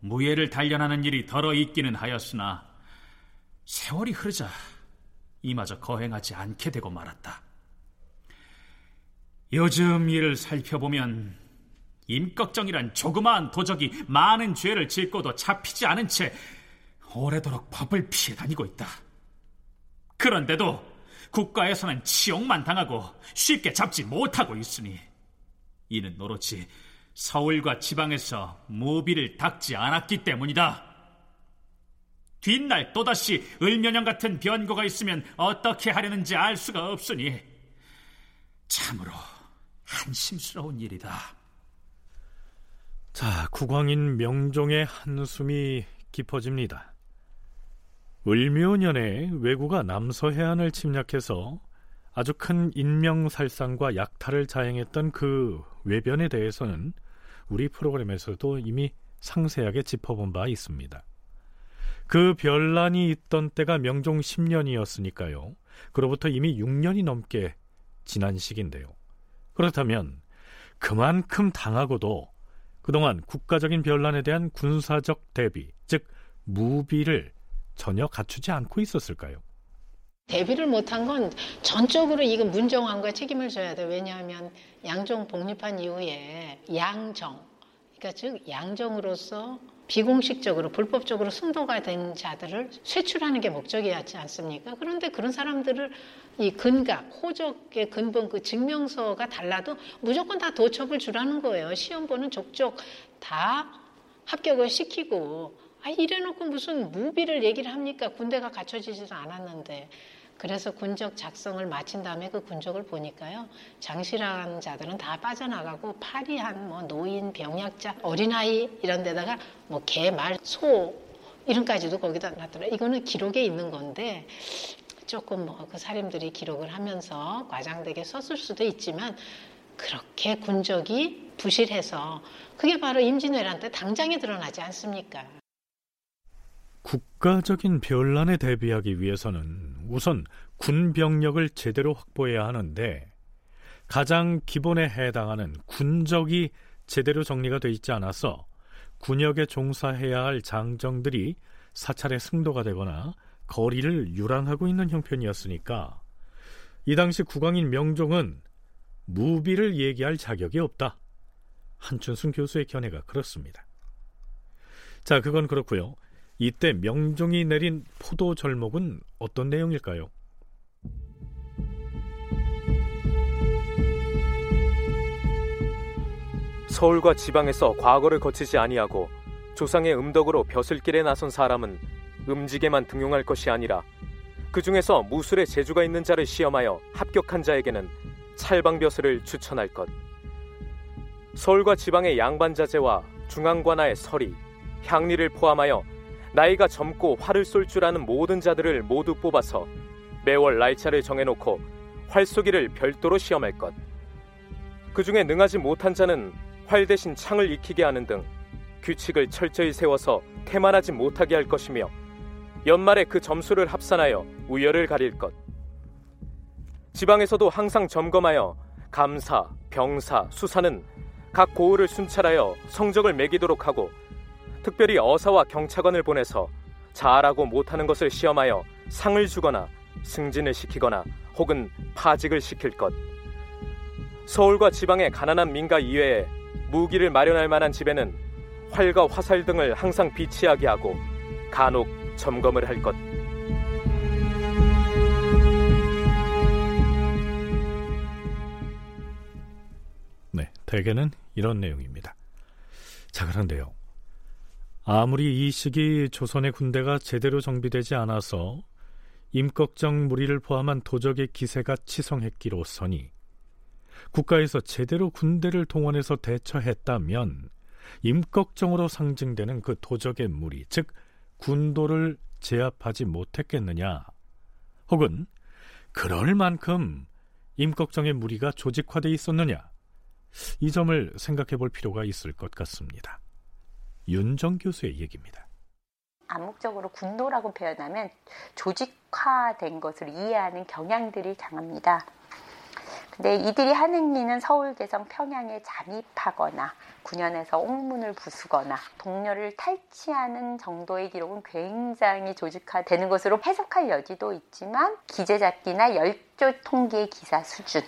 무예를 단련하는 일이 덜어 있기는 하였으나 세월이 흐르자 이마저 거행하지 않게 되고 말았다. 요즘 일을 살펴보면 임꺽정이란 조그마한 도적이 많은 죄를 짓고도 잡히지 않은 채 오래도록 법을 피해 다니고 있다. 그런데도 국가에서는 치욕만 당하고 쉽게 잡지 못하고 있으니 이는 노로지 서울과 지방에서 무비를 닦지 않았기 때문이다. 뒷날 또다시 을면형 같은 변고가 있으면 어떻게 하려는지 알 수가 없으니 참으로 한심스러운 일이다. 자, 국왕인 명종의 한숨이 깊어집니다. 을묘년에 왜구가 남서 해안을 침략해서 아주 큰 인명살상과 약탈을 자행했던 그 외변에 대해서는 우리 프로그램에서도 이미 상세하게 짚어본 바 있습니다. 그 별난이 있던 때가 명종 10년이었으니까요. 그로부터 이미 6년이 넘게 지난 시기인데요. 그렇다면 그만큼 당하고도 그동안 국가적인 변란에 대한 군사적 대비, 즉 무비를 전혀 갖추지 않고 있었을까요? 대비를 못한 건 전적으로 이거 문정왕과 책임을 져야 돼. 왜냐하면 양정 독립한 이후에 양정, 그러니까 즉 양정으로서 비공식적으로 불법적으로 승도가 된 자들을 쇠출하는 게 목적이었지 않습니까? 그런데 그런 사람들을 이 근각, 호적의 근본 그 증명서가 달라도 무조건 다 도첩을 주라는 거예요. 시험 보는 족족 다 합격을 시키고 아 이래놓고 무슨 무비를 얘기를 합니까? 군대가 갖춰지지도 않았는데 그래서 군적 작성을 마친 다음에 그 군적을 보니까요. 장실한 자들은 다 빠져나가고 파리한 뭐 노인, 병약자, 어린아이 이런 데다가 뭐 개, 말, 소 이름까지도 거기다 놨더라. 이거는 기록에 있는 건데 조금 뭐 그 사람들이 기록을 하면서 과장되게 썼을 수도 있지만 그렇게 군적이 부실해서 그게 바로 임진왜란 때 당장에 드러나지 않습니까? 국가적인 변란에 대비하기 위해서는 우선 군 병력을 제대로 확보해야 하는데 가장 기본에 해당하는 군적이 제대로 정리가 돼 있지 않아서 군역에 종사해야 할 장정들이 사찰의 승도가 되거나 거리를 유랑하고 있는 형편이었으니까 이 당시 국왕인 명종은 무비를 얘기할 자격이 없다. 한춘순 교수의 견해가 그렇습니다. 자, 그건 그렇고요. 이때 명종이 내린 포도 절목은 어떤 내용일까요? 서울과 지방에서 과거를 거치지 아니하고 조상의 음덕으로 벼슬길에 나선 사람은 음직에만 등용할 것이 아니라 그 중에서 무술의 재주가 있는 자를 시험하여 합격한 자에게는 찰방벼슬을 추천할 것. 서울과 지방의 양반자제와 중앙관아의 서리, 향리를 포함하여 나이가 젊고 활을 쏠 줄 아는 모든 자들을 모두 뽑아서 매월 날짜를 정해놓고 활 쏘기를 별도로 시험할 것. 그 중에 능하지 못한 자는 활 대신 창을 익히게 하는 등 규칙을 철저히 세워서 태만하지 못하게 할 것이며 연말에 그 점수를 합산하여 우열을 가릴 것. 지방에서도 항상 점검하여 감사, 병사, 수사는 각 고을을 순찰하여 성적을 매기도록 하고 특별히 어사와 경찰관을 보내서 잘하고 못하는 것을 시험하여 상을 주거나 승진을 시키거나 혹은 파직을 시킬 것. 서울과 지방의 가난한 민가 이외에 무기를 마련할 만한 집에는 활과 화살 등을 항상 비치하게 하고 간혹 점검을 할 것. 네, 대개는 이런 내용입니다. 자, 그런데요. 아무리 이 시기 조선의 군대가 제대로 정비되지 않아서 임꺽정 무리를 포함한 도적의 기세가 치성했기로서니 국가에서 제대로 군대를 동원해서 대처했다면 임꺽정으로 상징되는 그 도적의 무리, 즉 군도를 제압하지 못했겠느냐? 혹은 그럴 만큼 임꺽정의 무리가 조직화돼 있었느냐? 이 점을 생각해 볼 필요가 있을 것 같습니다. 윤정 교수의 얘기입니다. 암묵적으로 군도라고 표현하면 조직화된 것을 이해하는 경향들이 강합니다. 근데 이들이 하는 일은 서울, 개성, 평양에 잠입하거나 군현에서 옥문을 부수거나 동료를 탈취하는 정도의 기록은 굉장히 조직화되는 것으로 해석할 여지도 있지만 기재잡기나 열조 통계 기사 수준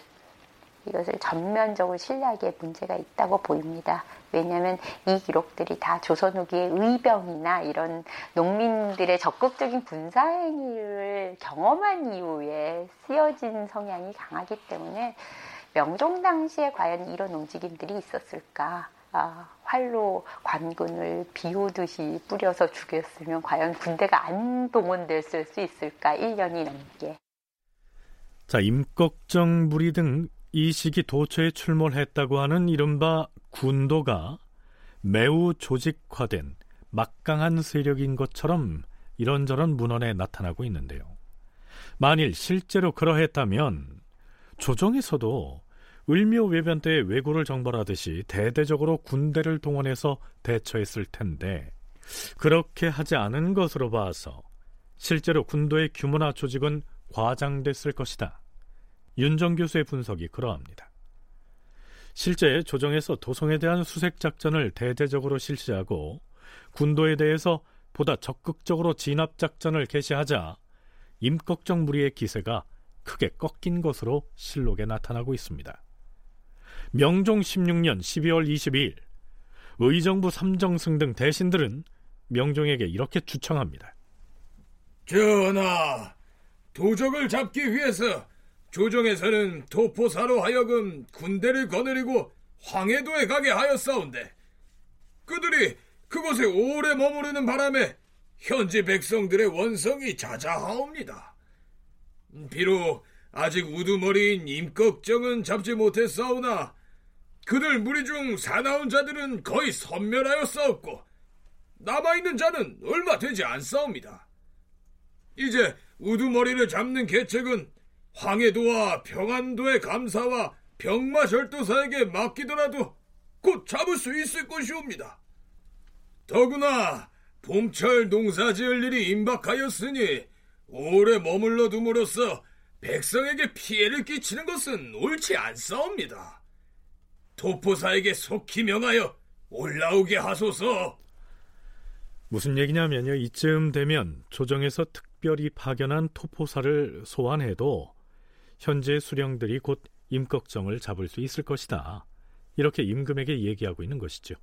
이것을 전면적으로 신뢰하기에 문제가 있다고 보입니다. 왜냐하면 이 기록들이 다 조선 후기의 의병이나 이런 농민들의 적극적인 군사 행위를 경험한 이후에 쓰여진 성향이 강하기 때문에 명종 당시에 과연 이런 움직임들이 있었을까? 아, 활로 관군을 비오듯이 뿌려서 죽였으면 과연 군대가 안 동원됐을 수 있을까? 1년이 넘게. 자, 임꺽정 무리 등 이 시기 도처에 출몰했다고 하는 이른바 군도가 매우 조직화된 막강한 세력인 것처럼 이런저런 문헌에 나타나고 있는데요. 만일 실제로 그러했다면 조정에서도 을묘 외변 때 왜구를 정벌하듯이 대대적으로 군대를 동원해서 대처했을 텐데 그렇게 하지 않은 것으로 봐서 실제로 군도의 규모나 조직은 과장됐을 것이다. 윤정 교수의 분석이 그러합니다. 실제 조정에서 도성에 대한 수색 작전을 대대적으로 실시하고 군도에 대해서 보다 적극적으로 진압 작전을 개시하자 임꺽정 무리의 기세가 크게 꺾인 것으로 실록에 나타나고 있습니다. 명종 16년 12월 22일 의정부 삼정승 등 대신들은 명종에게 이렇게 추청합니다. 전하, 도적을 잡기 위해서 조정에서는 도포사로 하여금 군대를 거느리고 황해도에 가게 하였사온데 그들이 그곳에 오래 머무르는 바람에 현지 백성들의 원성이 자자하옵니다. 비록 아직 우두머리인 임꺽정은 잡지 못했사오나 그들 무리 중 사나운 자들은 거의 섬멸하였사옵고 남아있는 자는 얼마 되지 않사옵니다. 이제 우두머리를 잡는 계책은 황해도와 평안도의 감사와 병마절도사에게 맡기더라도 곧 잡을 수 있을 것이옵니다. 더구나 봄철 농사 지을 일이 임박하였으니 오래 머물러 둠으로써 백성에게 피해를 끼치는 것은 옳지 않사옵니다. 도포사에게 속히 명하여 올라오게 하소서. 무슨 얘기냐면요. 이쯤 되면 조정에서 특별히 파견한 토포사를 소환해도 현재 수령들이 곧 임꺽정을 잡을 수 있을 것이다. 이렇게 임금에게 얘기하고 있는 것이죠.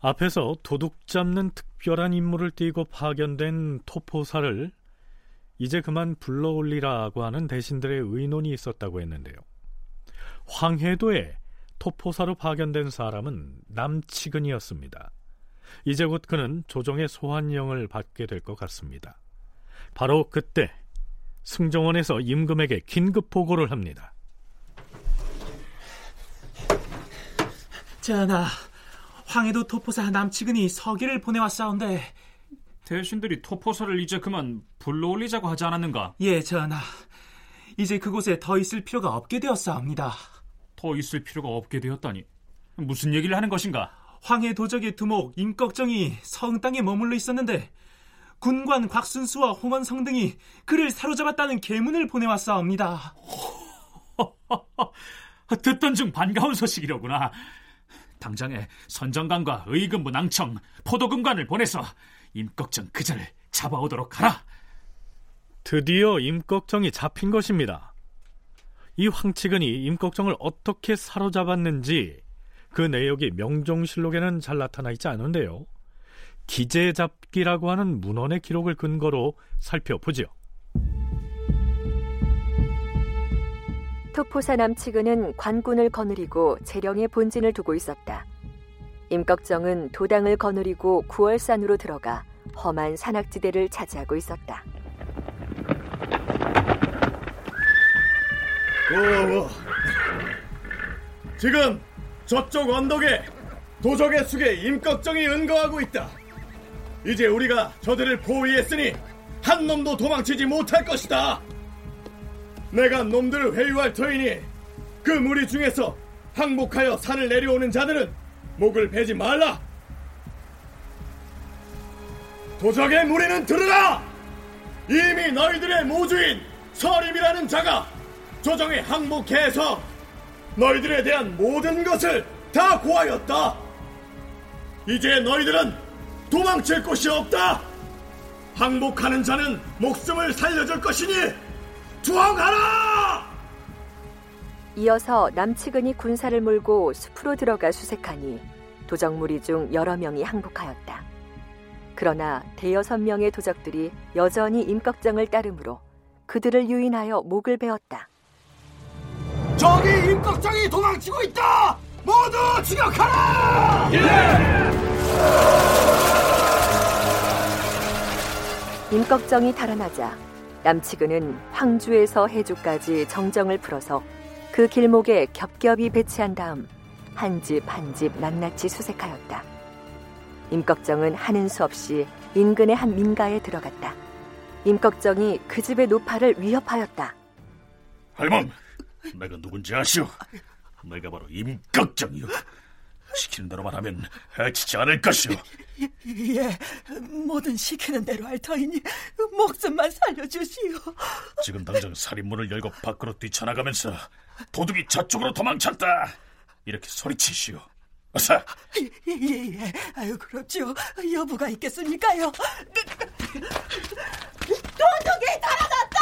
앞에서 도둑 잡는 특별한 임무를 띠고 파견된 토포사를 이제 그만 불러올리라고 하는 대신들의 의논이 있었다고 했는데요. 황해도에 토포사로 파견된 사람은 남치근이었습니다. 이제 곧 그는 조정의 소환령을 받게 될 것 같습니다. 바로 그때 승정원에서 임금에게 긴급 보고를 합니다. 전하, 황해도 토포사 남치근이 서기를 보내왔사온데 대신들이 토포사를 이제 그만 불러올리자고 하지 않았는가? 예, 전하. 이제 그곳에 더 있을 필요가 없게 되었사옵니다. 더 있을 필요가 없게 되었다니 무슨 얘기를 하는 것인가? 황해 도적의 두목 임꺽정이 성 땅에 머물러 있었는데 군관 곽순수와 홍원성 등이 그를 사로잡았다는 계문을 보내왔사옵니다. <laughs> 듣던 중 반가운 소식이로구나. 당장에 선정관과 의금부 낭청, 포도금관을 보내서 임꺽정 그자를 잡아오도록 하라. 드디어 임꺽정이 잡힌 것입니다. 이 황치근이 임꺽정을 어떻게 사로잡았는지 그 내역이 명종실록에는 잘 나타나 있지 않은데요. 기재잡기라고 하는 문헌의 기록을 근거로 살펴보지요. 토포사 남치근은 관군을 거느리고 재령의 본진을 두고 있었다. 임꺽정은 도당을 거느리고 구월산으로 들어가 험한 산악지대를 차지하고 있었다. 오, 지금 저쪽 언덕에 도적의 숙에 임꺽정이 은거하고 있다. 이제 우리가 저들을 포위했으니 한 놈도 도망치지 못할 것이다. 내가 놈들을 회유할 터이니 그 무리 중에서 항복하여 산을 내려오는 자들은 목을 베지 말라. 도적의 무리는 들으라! 이미 너희들의 모주인 서림이라는 자가 조정에 항복해서 너희들에 대한 모든 것을 다 고하였다. 이제 너희들은 도망칠 곳이 없다. 항복하는 자는 목숨을 살려줄 것이니 투항하라! 이어서 남치근이 군사를 몰고 숲으로 들어가 수색하니 도적 무리 중 여러 명이 항복하였다. 그러나 대여섯 명의 도적들이 여전히 임꺽정을 따르므로 그들을 유인하여 목을 베었다. 저기 임꺽정이 도망치고 있다! 모두 추격하라! 예! 임꺽정이 달아나자 남치근은 황주에서 해주까지 정정을 풀어서 그 길목에 겹겹이 배치한 다음 한 집 한 집 낱낱이 수색하였다. 임꺽정은 하는 수 없이 인근의 한 민가에 들어갔다. 임꺽정이 그 집의 노파를 위협하였다. 할멈, 내가 누군지 아시오? 내가 바로 임꺽정이요. 시키는 대로만 하면 해치지 않을 것이오. 예, 뭐든 시키는 대로 할 터이니 목숨만 살려주시오. 지금 당장 살인문을 열고 밖으로 뛰쳐나가면서 도둑이 저쪽으로 도망쳤다. 이렇게 소리치시오. 어서. 예, 예, 예. 아유, 그렇죠. 여부가 있겠습니까요? 도둑이 달아났다!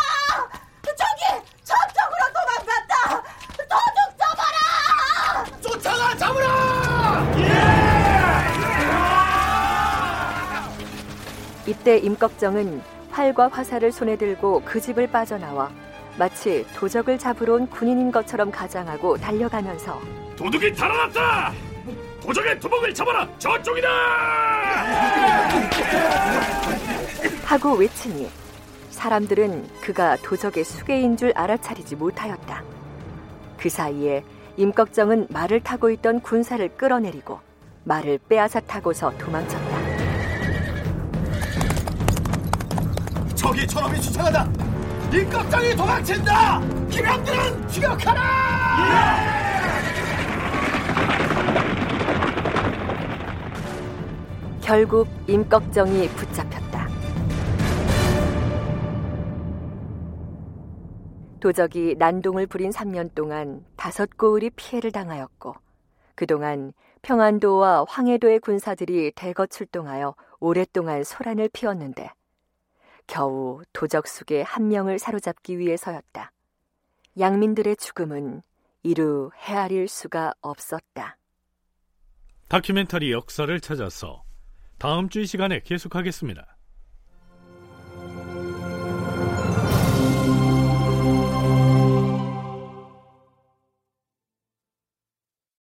저기, 저쪽으로 도망갔다! 도둑 잡아라! 쫓아가 잡으라! 이때 임꺽정은 활과 화살을 손에 들고 그 집을 빠져나와 마치 도적을 잡으러 온 군인인 것처럼 가장하고 달려가면서 도둑이 달아났다! 도적의 두목을 잡아라! 저쪽이다! 하고 외치니 사람들은 그가 도적의 수계인 줄 알아차리지 못하였다. 그 사이에 임꺽정은 말을 타고 있던 군사를 끌어내리고 말을 빼앗아 타고서 도망쳤다. 저기 저놈이 수상하다! 임꺽정이 도망친다! 기병들은 추격하라! 결국 임꺽정이 붙잡혔다. 도적이 난동을 부린 3년 동안 다섯 고을이 피해를 당하였고 그동안 평안도와 황해도의 군사들이 대거 출동하여 오랫동안 소란을 피웠는데 겨우 도적 속의 한 명을 사로잡기 위해서였다. 양민들의 죽음은 이루 헤아릴 수가 없었다. 다큐멘터리 역사를 찾아서 다음 주 이 시간에 계속하겠습니다.